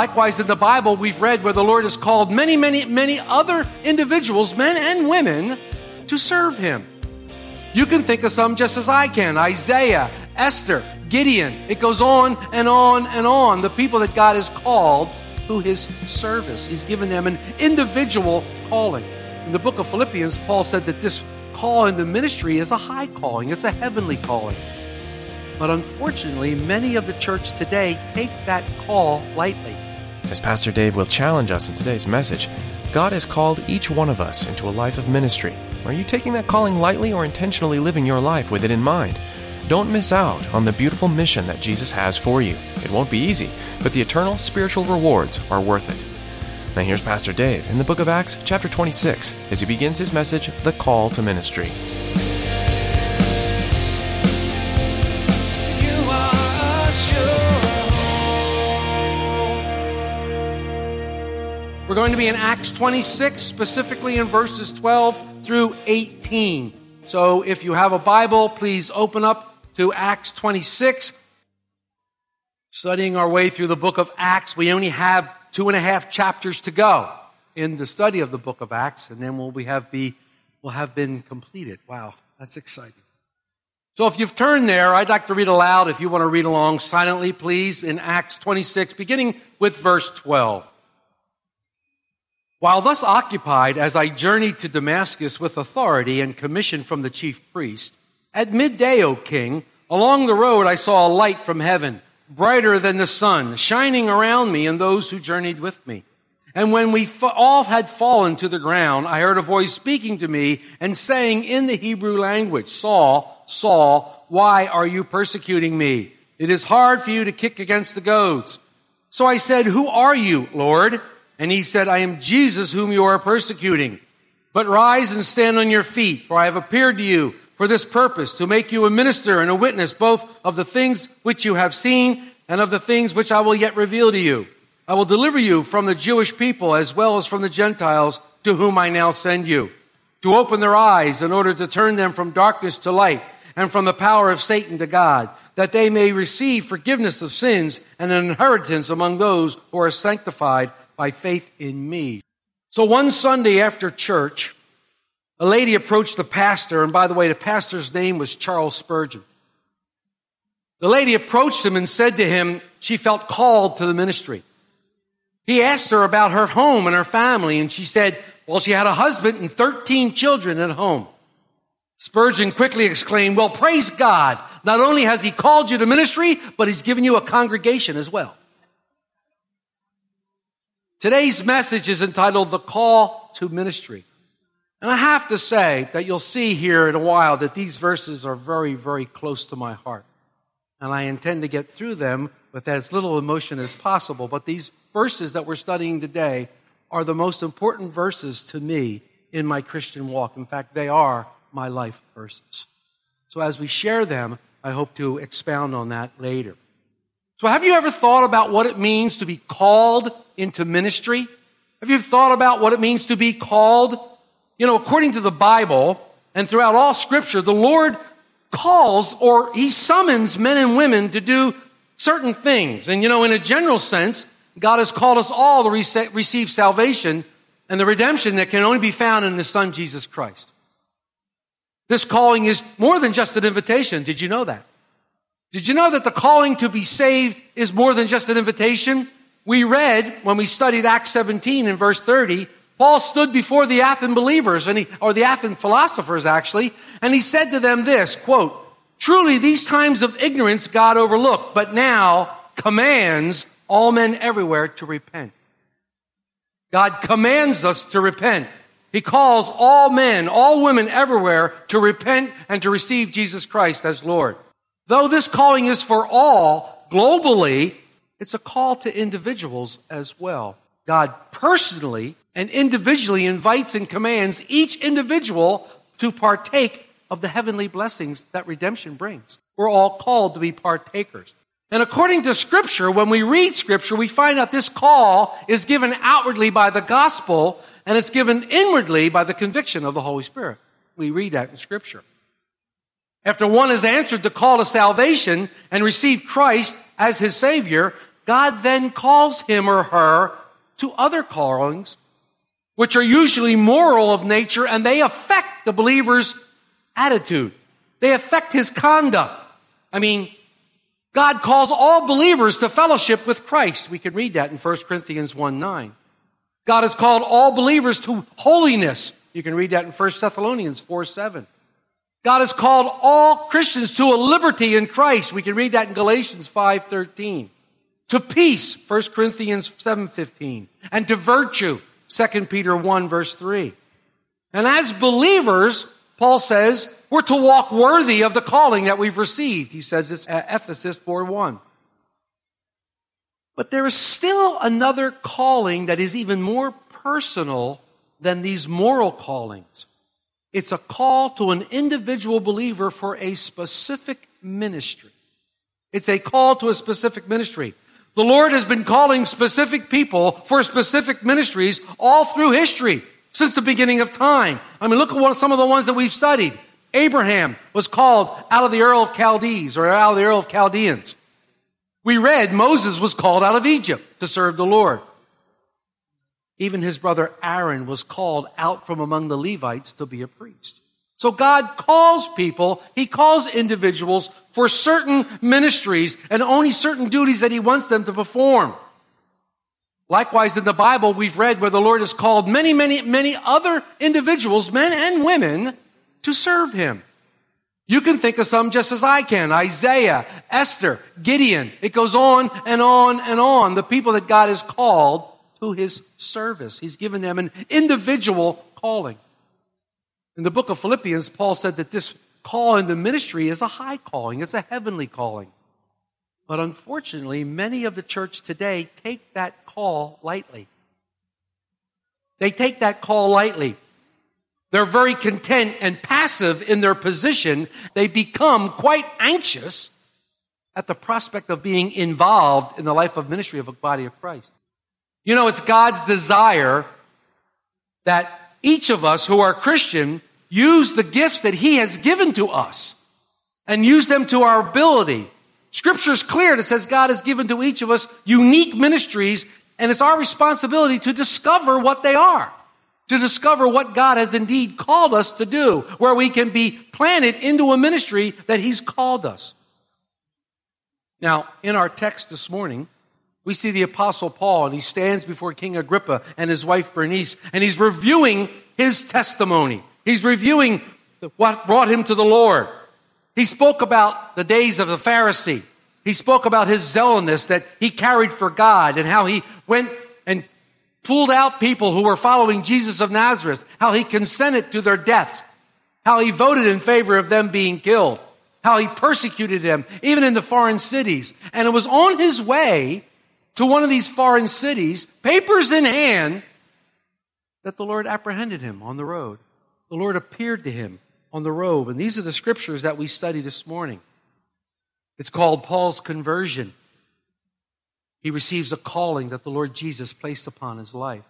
Likewise, in the Bible, we've read where the Lord has called many, many, many other individuals, men and women, to serve Him. You can think of some just as I can Isaiah, Esther, Gideon. It goes on and on and on. The people that God has called to His service. He's given them an individual calling. In the book of Philippians, Paul said that this call in the ministry is a high calling, it's a heavenly calling. But unfortunately, many of the church today take that call lightly. As Pastor Dave will challenge us in today's message, God has called each one of us into a life of ministry. Are you taking that calling lightly or intentionally living your life with it in mind? Don't miss out on the beautiful mission that Jesus has for you. It won't be easy, but the eternal spiritual rewards are worth it. Now here's Pastor Dave in the book of Acts, chapter 26, as he begins his message, The Call to Ministry. We're going to be in Acts 26, specifically in verses 12 through 18. So if you have a Bible, please open up to Acts 26. Studying our way through the book of Acts, we only have two and a half chapters to go in the study of the book of Acts, and then we'll have be will have been completed. Wow, that's exciting. So if you've turned there, I'd like to read aloud. If you want to read along silently, please, in Acts 26, beginning with verse 12. While thus occupied, as I journeyed to Damascus with authority and commission from the chief priest, at midday, O king, along the road I saw a light from heaven, brighter than the sun, shining around me and those who journeyed with me. And when we all had fallen to the ground, I heard a voice speaking to me and saying in the Hebrew language, Saul, Saul, why are you persecuting me? It is hard for you to kick against the goads. So I said, Who are you, Lord? And he said, I am Jesus whom you are persecuting. But rise and stand on your feet, for I have appeared to you for this purpose, to make you a minister and a witness both of the things which you have seen and of the things which I will yet reveal to you. I will deliver you from the Jewish people as well as from the Gentiles to whom I now send you, to open their eyes in order to turn them from darkness to light and from the power of Satan to God, that they may receive forgiveness of sins and an inheritance among those who are sanctified by faith in me. So one Sunday after church, a lady approached the pastor, and by the way, the pastor's name was Charles Spurgeon. The lady approached him and said to him she felt called to the ministry. He asked her about her home and her family, and she said, well, she had a husband and 13 children at home. Spurgeon quickly exclaimed, well, praise God. Not only has he called you to ministry, but he's given you a congregation as well. Today's message is entitled The Call to Ministry. And I have to say that you'll see here in a while that these verses are very, very close to my heart. And I intend to get through them with as little emotion as possible. But these verses that we're studying today are the most important verses to me in my Christian walk. In fact, they are my life verses. So as we share them, I hope to expound on that later. So have you ever thought about what it means to be called into ministry? Have you thought about what it means to be called? You know, according to the Bible and throughout all scripture, the Lord calls or he summons men and women to do certain things. And you know, in a general sense, God has called us all to rece- receive salvation and the redemption that can only be found in the Son, Jesus Christ. This calling is more than just an invitation. Did you know that? Did you know that the calling to be saved is more than just an invitation? We read when we studied Acts 17 in verse 30, Paul stood before the Athens believers and he, or the Athens philosophers actually, and he said to them this, quote, truly these times of ignorance God overlooked, but now commands all men everywhere to repent. God commands us to repent. He calls all men, all women everywhere to repent and to receive Jesus Christ as Lord. Though this calling is for all globally, it's a call to individuals as well. God personally and individually invites and commands each individual to partake of the heavenly blessings that redemption brings. We're all called to be partakers. And according to scripture, when we read scripture, we find out this call is given outwardly by the gospel and it's given inwardly by the conviction of the Holy Spirit. We read that in scripture. After one has answered the call to salvation and received Christ as his savior, God then calls him or her to other callings, which are usually moral of nature and they affect the believer's attitude. They affect his conduct. I mean, God calls all believers to fellowship with Christ. We can read that in 1 Corinthians 1 9. God has called all believers to holiness. You can read that in 1 Thessalonians 4 7. God has called all Christians to a liberty in Christ. We can read that in Galatians 5:13. To peace, 1 Corinthians 7:15, And to virtue, 2 Peter 1 verse 3. And as believers, Paul says, we're to walk worthy of the calling that we've received. He says this at Ephesus 4 1. But there is still another calling that is even more personal than these moral callings. It's a call to an individual believer for a specific ministry. It's a call to a specific ministry. The Lord has been calling specific people for specific ministries all through history since the beginning of time. I mean, look at what, some of the ones that we've studied. Abraham was called out of the Ur of Chaldees or out of the Ur of Chaldeans. We read Moses was called out of Egypt to serve the Lord. Even his brother Aaron was called out from among the Levites to be a priest. So God calls people, He calls individuals for certain ministries and only certain duties that He wants them to perform. Likewise, in the Bible, we've read where the Lord has called many, many, many other individuals, men and women, to serve Him. You can think of some just as I can. Isaiah, Esther, Gideon. It goes on and on and on. The people that God has called to his service. He's given them an individual calling. In the book of Philippians, Paul said that this call in the ministry is a high calling. It's a heavenly calling. But unfortunately, many of the church today take that call lightly. They take that call lightly. They're very content and passive in their position. They become quite anxious at the prospect of being involved in the life of ministry of a body of Christ. You know, it's God's desire that each of us who are Christian use the gifts that He has given to us and use them to our ability. Scripture is clear that says God has given to each of us unique ministries and it's our responsibility to discover what they are to discover what God has indeed called us to do, where we can be planted into a ministry that He's called us. Now, in our text this morning, we see the Apostle Paul, and he stands before King Agrippa and his wife Bernice, and he's reviewing his testimony. He's reviewing what brought him to the Lord. He spoke about the days of the Pharisee. He spoke about his zealousness that he carried for God and how he went and pulled out people who were following Jesus of Nazareth, how he consented to their deaths, how he voted in favor of them being killed, how he persecuted them, even in the foreign cities. And it was on his way to one of these foreign cities, papers in hand, that the Lord apprehended him on the road. The Lord appeared to him on the road. And these are the scriptures that we study this morning. It's called Paul's conversion he receives a calling that the Lord Jesus placed upon his life.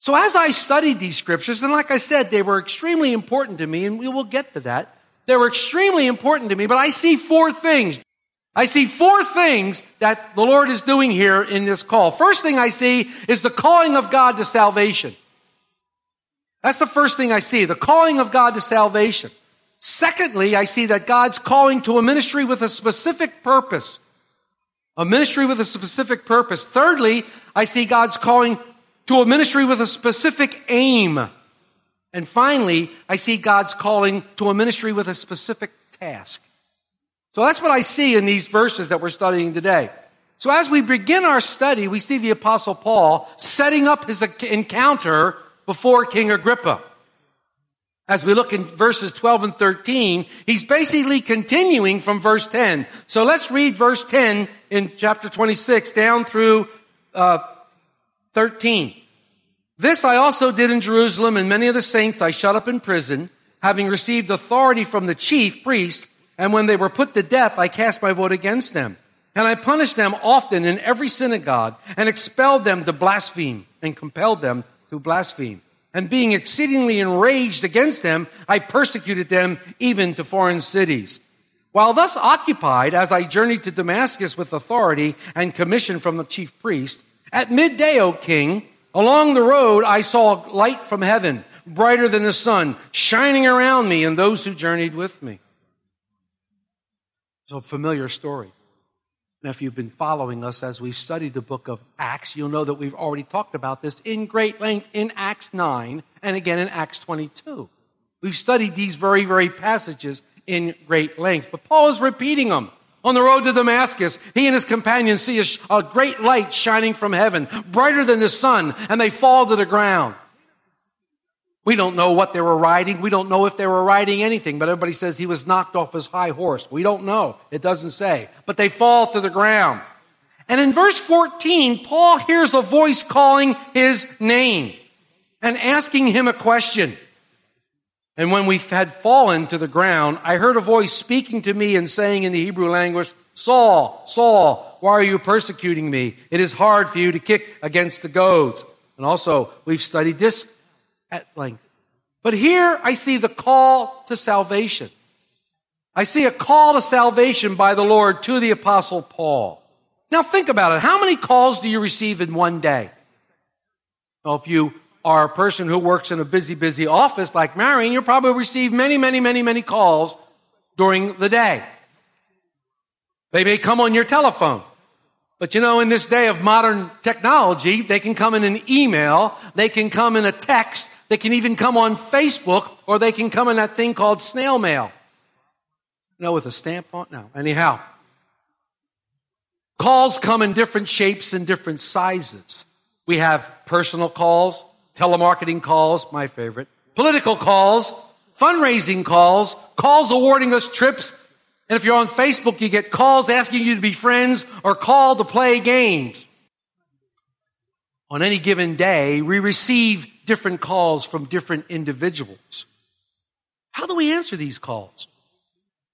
So as I studied these scriptures, and like I said, they were extremely important to me, and we will get to that. They were extremely important to me, but I see four things. I see four things that the Lord is doing here in this call. First thing I see is the calling of God to salvation. That's the first thing I see, the calling of God to salvation. Secondly, I see that God's calling to a ministry with a specific purpose. A ministry with a specific purpose. Thirdly, I see God's calling to a ministry with a specific aim. And finally, I see God's calling to a ministry with a specific task. So that's what I see in these verses that we're studying today. So as we begin our study, we see the apostle Paul setting up his encounter before King Agrippa. As we look in verses 12 and 13, he's basically continuing from verse 10. So let's read verse 10 in chapter 26 down through uh, 13. This I also did in Jerusalem, and many of the saints I shut up in prison, having received authority from the chief priest, and when they were put to death, I cast my vote against them. And I punished them often in every synagogue, and expelled them to blaspheme, and compelled them to blaspheme. And being exceedingly enraged against them, I persecuted them even to foreign cities. While thus occupied, as I journeyed to Damascus with authority and commission from the chief priest, at midday, O king, along the road I saw light from heaven, brighter than the sun, shining around me and those who journeyed with me. It's a familiar story. And if you've been following us as we studied the book of Acts, you'll know that we've already talked about this in great length in Acts 9 and again in Acts 22. We've studied these very, very passages in great length, but Paul is repeating them. On the road to Damascus, he and his companions see a great light shining from heaven, brighter than the sun, and they fall to the ground. We don't know what they were riding. We don't know if they were riding anything, but everybody says he was knocked off his high horse. We don't know. It doesn't say. But they fall to the ground. And in verse 14, Paul hears a voice calling his name and asking him a question. And when we had fallen to the ground, I heard a voice speaking to me and saying in the Hebrew language, Saul, Saul, why are you persecuting me? It is hard for you to kick against the goads. And also, we've studied this at length. But here I see the call to salvation. I see a call to salvation by the Lord to the apostle Paul. Now think about it. How many calls do you receive in one day? Well, if you are a person who works in a busy, busy office like Marion, you'll probably receive many, many, many, many calls during the day. They may come on your telephone. But you know, in this day of modern technology, they can come in an email, they can come in a text, they can even come on Facebook, or they can come in that thing called snail mail. No, with a stamp on? No. Anyhow. Calls come in different shapes and different sizes. We have personal calls, telemarketing calls, my favorite, political calls, fundraising calls, calls awarding us trips. And if you're on Facebook, you get calls asking you to be friends or call to play games. On any given day, we receive different calls from different individuals. How do we answer these calls?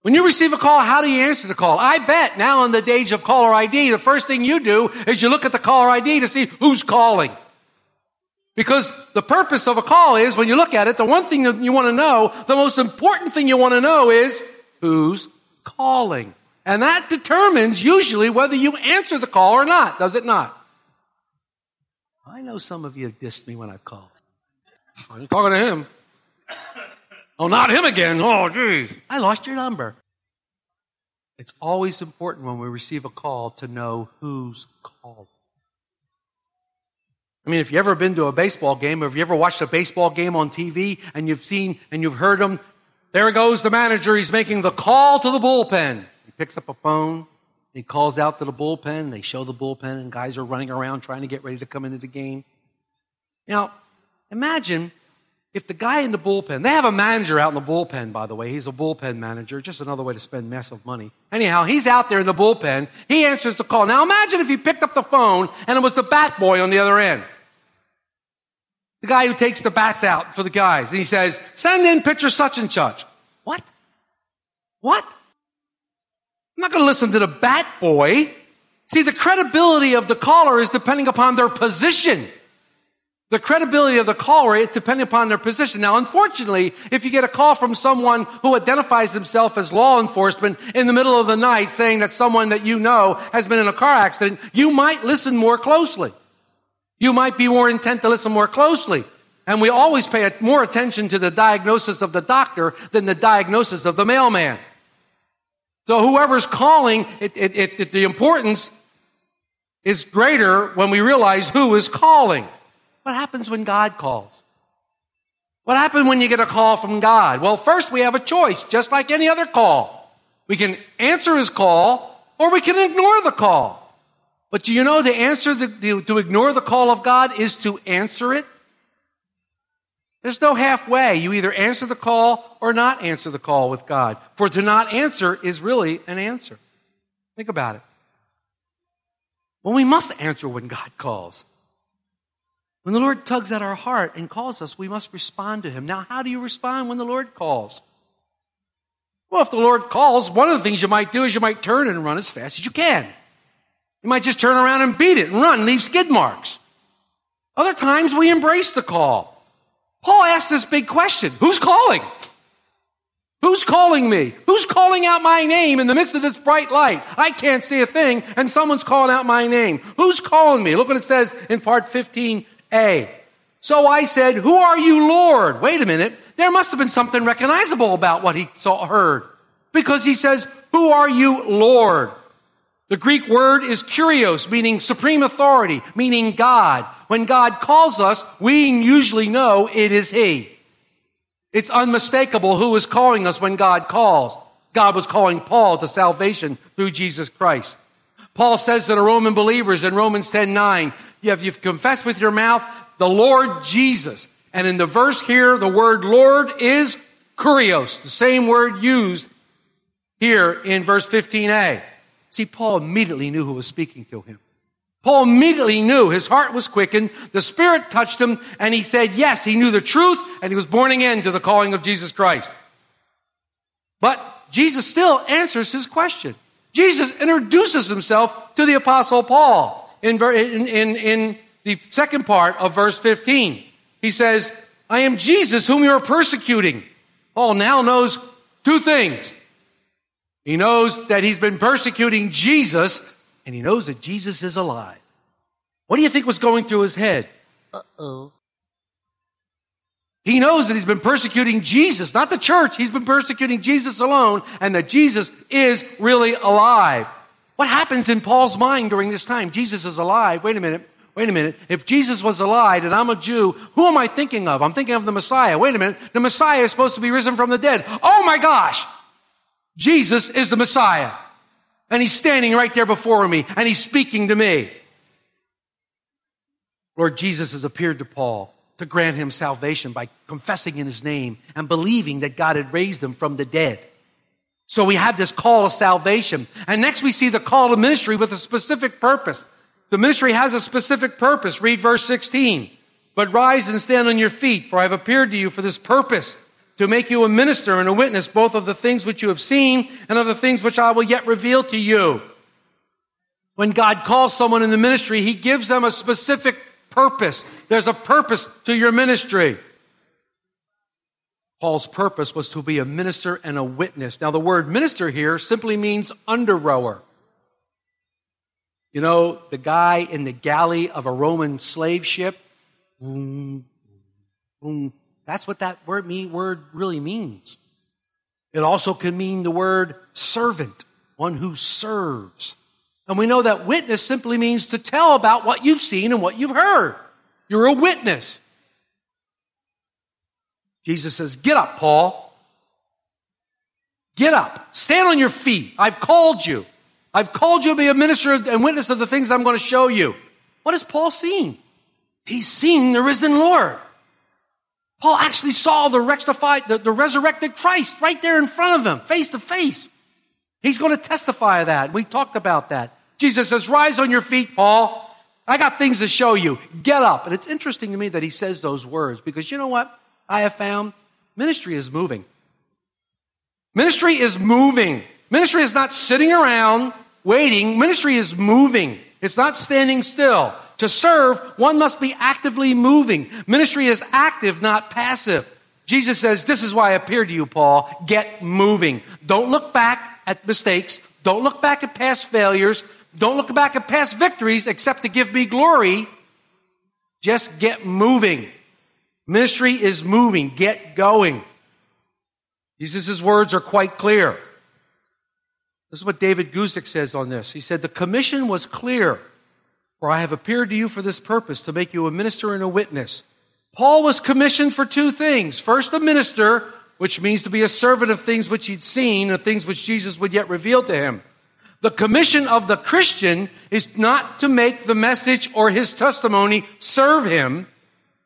When you receive a call, how do you answer the call? I bet now in the days of caller ID, the first thing you do is you look at the caller ID to see who's calling. Because the purpose of a call is when you look at it, the one thing that you want to know, the most important thing you want to know is who's calling. And that determines usually whether you answer the call or not, does it not? I know some of you have dissed me when I've called. Oh, I'm talking to him. Oh, not him again. Oh, jeez. I lost your number. It's always important when we receive a call to know who's calling. I mean, if you've ever been to a baseball game or if you ever watched a baseball game on TV and you've seen and you've heard them, there goes the manager. He's making the call to the bullpen. He picks up a phone. He calls out to the bullpen. They show the bullpen and guys are running around trying to get ready to come into the game. Now, imagine if the guy in the bullpen, they have a manager out in the bullpen, by the way. He's a bullpen manager, just another way to spend massive money. Anyhow, he's out there in the bullpen. He answers the call. Now imagine if he picked up the phone and it was the bat boy on the other end. The guy who takes the bats out for the guys. And he says, send in pitcher such and such. What? What? I'm not going to listen to the bat boy. See, the credibility of the caller is depending upon their position. The credibility of the caller is depending upon their position. Now, unfortunately, if you get a call from someone who identifies himself as law enforcement in the middle of the night saying that someone that you know has been in a car accident, you might listen more closely. You might be more intent to listen more closely. And we always pay more attention to the diagnosis of the doctor than the diagnosis of the mailman. So whoever's calling, it, it, it, the importance is greater when we realize who is calling. What happens when God calls? What happens when you get a call from God? Well, first we have a choice, just like any other call. We can answer his call or we can ignore the call. But do you know to answer the, to ignore the call of God is to answer it? There's no halfway. You either answer the call or not answer the call with God. For to not answer is really an answer. Think about it. Well, we must answer when God calls. When the Lord tugs at our heart and calls us, we must respond to Him. Now, how do you respond when the Lord calls? Well, if the Lord calls, one of the things you might do is you might turn and run as fast as you can. You might just turn around and beat it and run, leave skid marks. Other times we embrace the call. Paul asked this big question Who's calling? Who's calling me? Who's calling out my name in the midst of this bright light? I can't see a thing, and someone's calling out my name. Who's calling me? Look what it says in part 15a. So I said, Who are you, Lord? Wait a minute. There must have been something recognizable about what he saw, heard. Because he says, Who are you, Lord? The Greek word is kurios, meaning supreme authority, meaning God. When God calls us, we usually know it is He. It's unmistakable who is calling us when God calls. God was calling Paul to salvation through Jesus Christ. Paul says to the Roman believers in Romans 10 9, if you've confessed with your mouth the Lord Jesus, and in the verse here, the word Lord is kurios, the same word used here in verse 15a. See, Paul immediately knew who was speaking to him. Paul immediately knew his heart was quickened, the Spirit touched him, and he said, yes, he knew the truth, and he was born again to the calling of Jesus Christ. But Jesus still answers his question. Jesus introduces himself to the Apostle Paul in, in, in, in the second part of verse 15. He says, I am Jesus whom you are persecuting. Paul now knows two things. He knows that he's been persecuting Jesus, and he knows that Jesus is alive. What do you think was going through his head? Uh oh. He knows that he's been persecuting Jesus, not the church. He's been persecuting Jesus alone, and that Jesus is really alive. What happens in Paul's mind during this time? Jesus is alive. Wait a minute. Wait a minute. If Jesus was alive and I'm a Jew, who am I thinking of? I'm thinking of the Messiah. Wait a minute. The Messiah is supposed to be risen from the dead. Oh my gosh. Jesus is the Messiah. And he's standing right there before me and he's speaking to me. Lord Jesus has appeared to Paul to grant him salvation by confessing in his name and believing that God had raised him from the dead. So we have this call of salvation. And next we see the call to ministry with a specific purpose. The ministry has a specific purpose. Read verse 16. But rise and stand on your feet, for I have appeared to you for this purpose, to make you a minister and a witness both of the things which you have seen and of the things which I will yet reveal to you. When God calls someone in the ministry, He gives them a specific purpose. There's a purpose to your ministry. Paul's purpose was to be a minister and a witness. Now, the word minister here simply means under rower. You know, the guy in the galley of a Roman slave ship, boom, boom, that's what that word, mean, word really means. It also can mean the word servant, one who serves. And we know that witness simply means to tell about what you've seen and what you've heard. You're a witness. Jesus says, Get up, Paul. Get up. Stand on your feet. I've called you. I've called you to be a minister and witness of the things I'm going to show you. What is Paul seeing? He's seeing the risen Lord. Paul actually saw the, rectified, the, the resurrected Christ right there in front of him, face to face. He's going to testify of that. We talked about that. Jesus says, rise on your feet, Paul. I got things to show you. Get up. And it's interesting to me that he says those words because you know what I have found? Ministry is moving. Ministry is moving. Ministry is not sitting around waiting. Ministry is moving. It's not standing still. To serve, one must be actively moving. Ministry is active, not passive. Jesus says, This is why I appeared to you, Paul. Get moving. Don't look back at mistakes. Don't look back at past failures. Don't look back at past victories except to give me glory. Just get moving. Ministry is moving. Get going. Jesus' words are quite clear. This is what David Guzik says on this. He said, The commission was clear, for I have appeared to you for this purpose, to make you a minister and a witness. Paul was commissioned for two things. First, a minister, which means to be a servant of things which he'd seen and things which Jesus would yet reveal to him. The commission of the Christian is not to make the message or his testimony serve him,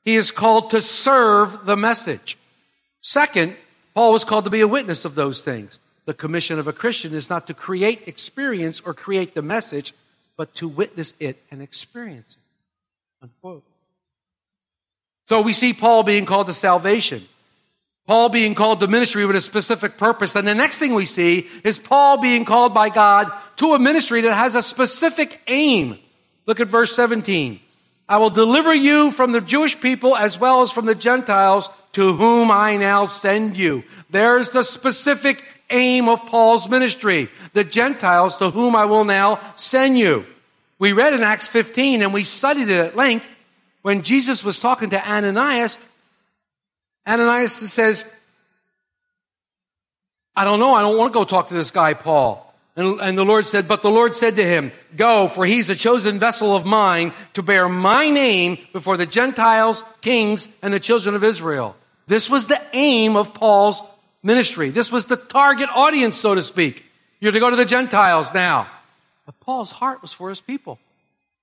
He is called to serve the message. Second, Paul was called to be a witness of those things. The commission of a Christian is not to create experience or create the message, but to witness it and experience it. Unquote. So we see Paul being called to salvation. Paul being called to ministry with a specific purpose. And the next thing we see is Paul being called by God to a ministry that has a specific aim. Look at verse 17. I will deliver you from the Jewish people as well as from the Gentiles to whom I now send you. There's the specific aim of Paul's ministry. The Gentiles to whom I will now send you. We read in Acts 15 and we studied it at length when Jesus was talking to Ananias. Ananias says, I don't know. I don't want to go talk to this guy, Paul. And, and, the Lord said, but the Lord said to him, go, for he's a chosen vessel of mine to bear my name before the Gentiles, kings, and the children of Israel. This was the aim of Paul's ministry. This was the target audience, so to speak. You're to go to the Gentiles now. But Paul's heart was for his people.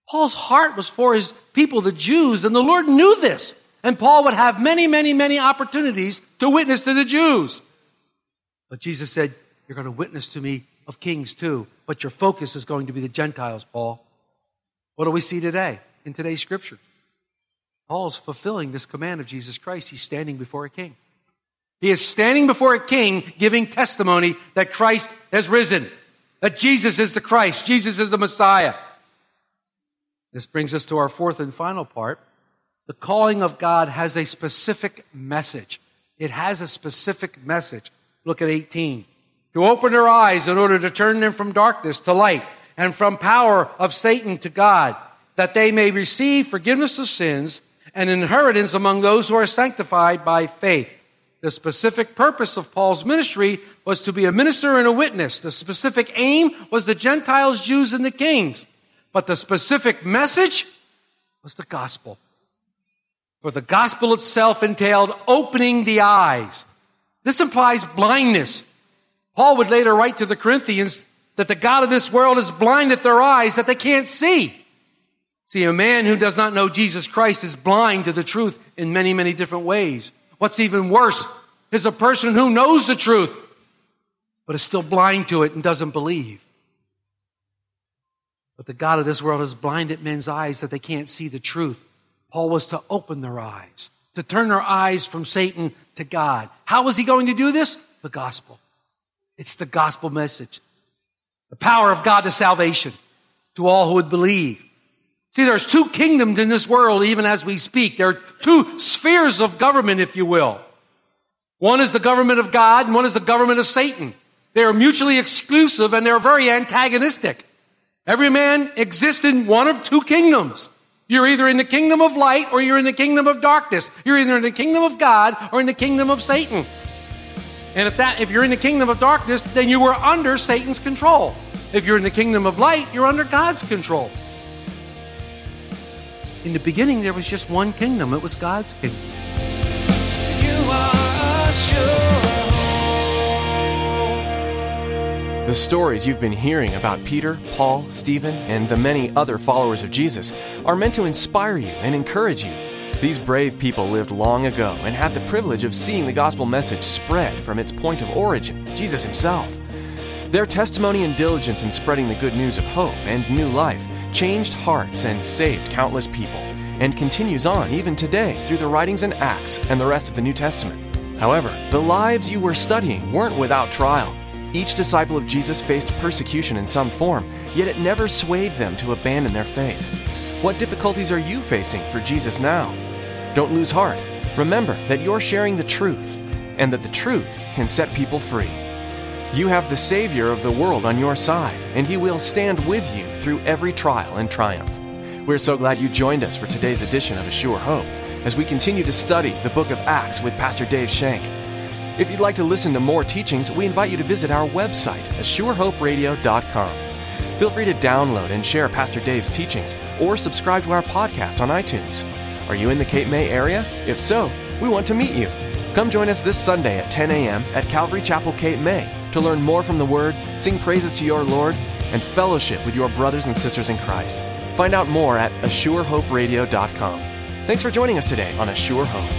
Paul's heart was for his people, the Jews, and the Lord knew this. And Paul would have many, many, many opportunities to witness to the Jews. But Jesus said, You're going to witness to me of kings too, but your focus is going to be the Gentiles, Paul. What do we see today in today's scripture? Paul's fulfilling this command of Jesus Christ. He's standing before a king. He is standing before a king giving testimony that Christ has risen, that Jesus is the Christ, Jesus is the Messiah. This brings us to our fourth and final part. The calling of God has a specific message. It has a specific message. Look at 18 to open their eyes in order to turn them from darkness to light and from power of Satan to God, that they may receive forgiveness of sins and inheritance among those who are sanctified by faith. The specific purpose of Paul's ministry was to be a minister and a witness. The specific aim was the Gentiles, Jews, and the kings. But the specific message was the gospel. For the gospel itself entailed opening the eyes. This implies blindness. Paul would later write to the Corinthians that the God of this world has blinded their eyes that they can't see. See, a man who does not know Jesus Christ is blind to the truth in many, many different ways. What's even worse is a person who knows the truth, but is still blind to it and doesn't believe. But the God of this world has blinded men's eyes that they can't see the truth. Paul was to open their eyes, to turn their eyes from Satan to God. How was he going to do this? The gospel. It's the gospel message. The power of God to salvation to all who would believe. See, there's two kingdoms in this world even as we speak. There are two spheres of government, if you will. One is the government of God and one is the government of Satan. They are mutually exclusive and they're very antagonistic. Every man exists in one of two kingdoms. You're either in the kingdom of light or you're in the kingdom of darkness. You're either in the kingdom of God or in the kingdom of Satan. And if that if you're in the kingdom of darkness, then you were under Satan's control. If you're in the kingdom of light, you're under God's control. In the beginning there was just one kingdom. It was God's kingdom. You are The stories you've been hearing about Peter, Paul, Stephen, and the many other followers of Jesus are meant to inspire you and encourage you. These brave people lived long ago and had the privilege of seeing the gospel message spread from its point of origin, Jesus himself. Their testimony and diligence in spreading the good news of hope and new life changed hearts and saved countless people, and continues on even today through the writings and Acts and the rest of the New Testament. However, the lives you were studying weren't without trial. Each disciple of Jesus faced persecution in some form, yet it never swayed them to abandon their faith. What difficulties are you facing for Jesus now? Don't lose heart. Remember that you're sharing the truth, and that the truth can set people free. You have the Savior of the world on your side, and He will stand with you through every trial and triumph. We're so glad you joined us for today's edition of A Sure Hope as we continue to study the book of Acts with Pastor Dave Shank. If you'd like to listen to more teachings, we invite you to visit our website, assurehoperadio.com. Feel free to download and share Pastor Dave's teachings or subscribe to our podcast on iTunes. Are you in the Cape May area? If so, we want to meet you. Come join us this Sunday at 10 a.m. at Calvary Chapel, Cape May to learn more from the Word, sing praises to your Lord, and fellowship with your brothers and sisters in Christ. Find out more at AssureHoperadio.com. Thanks for joining us today on A Sure Hope.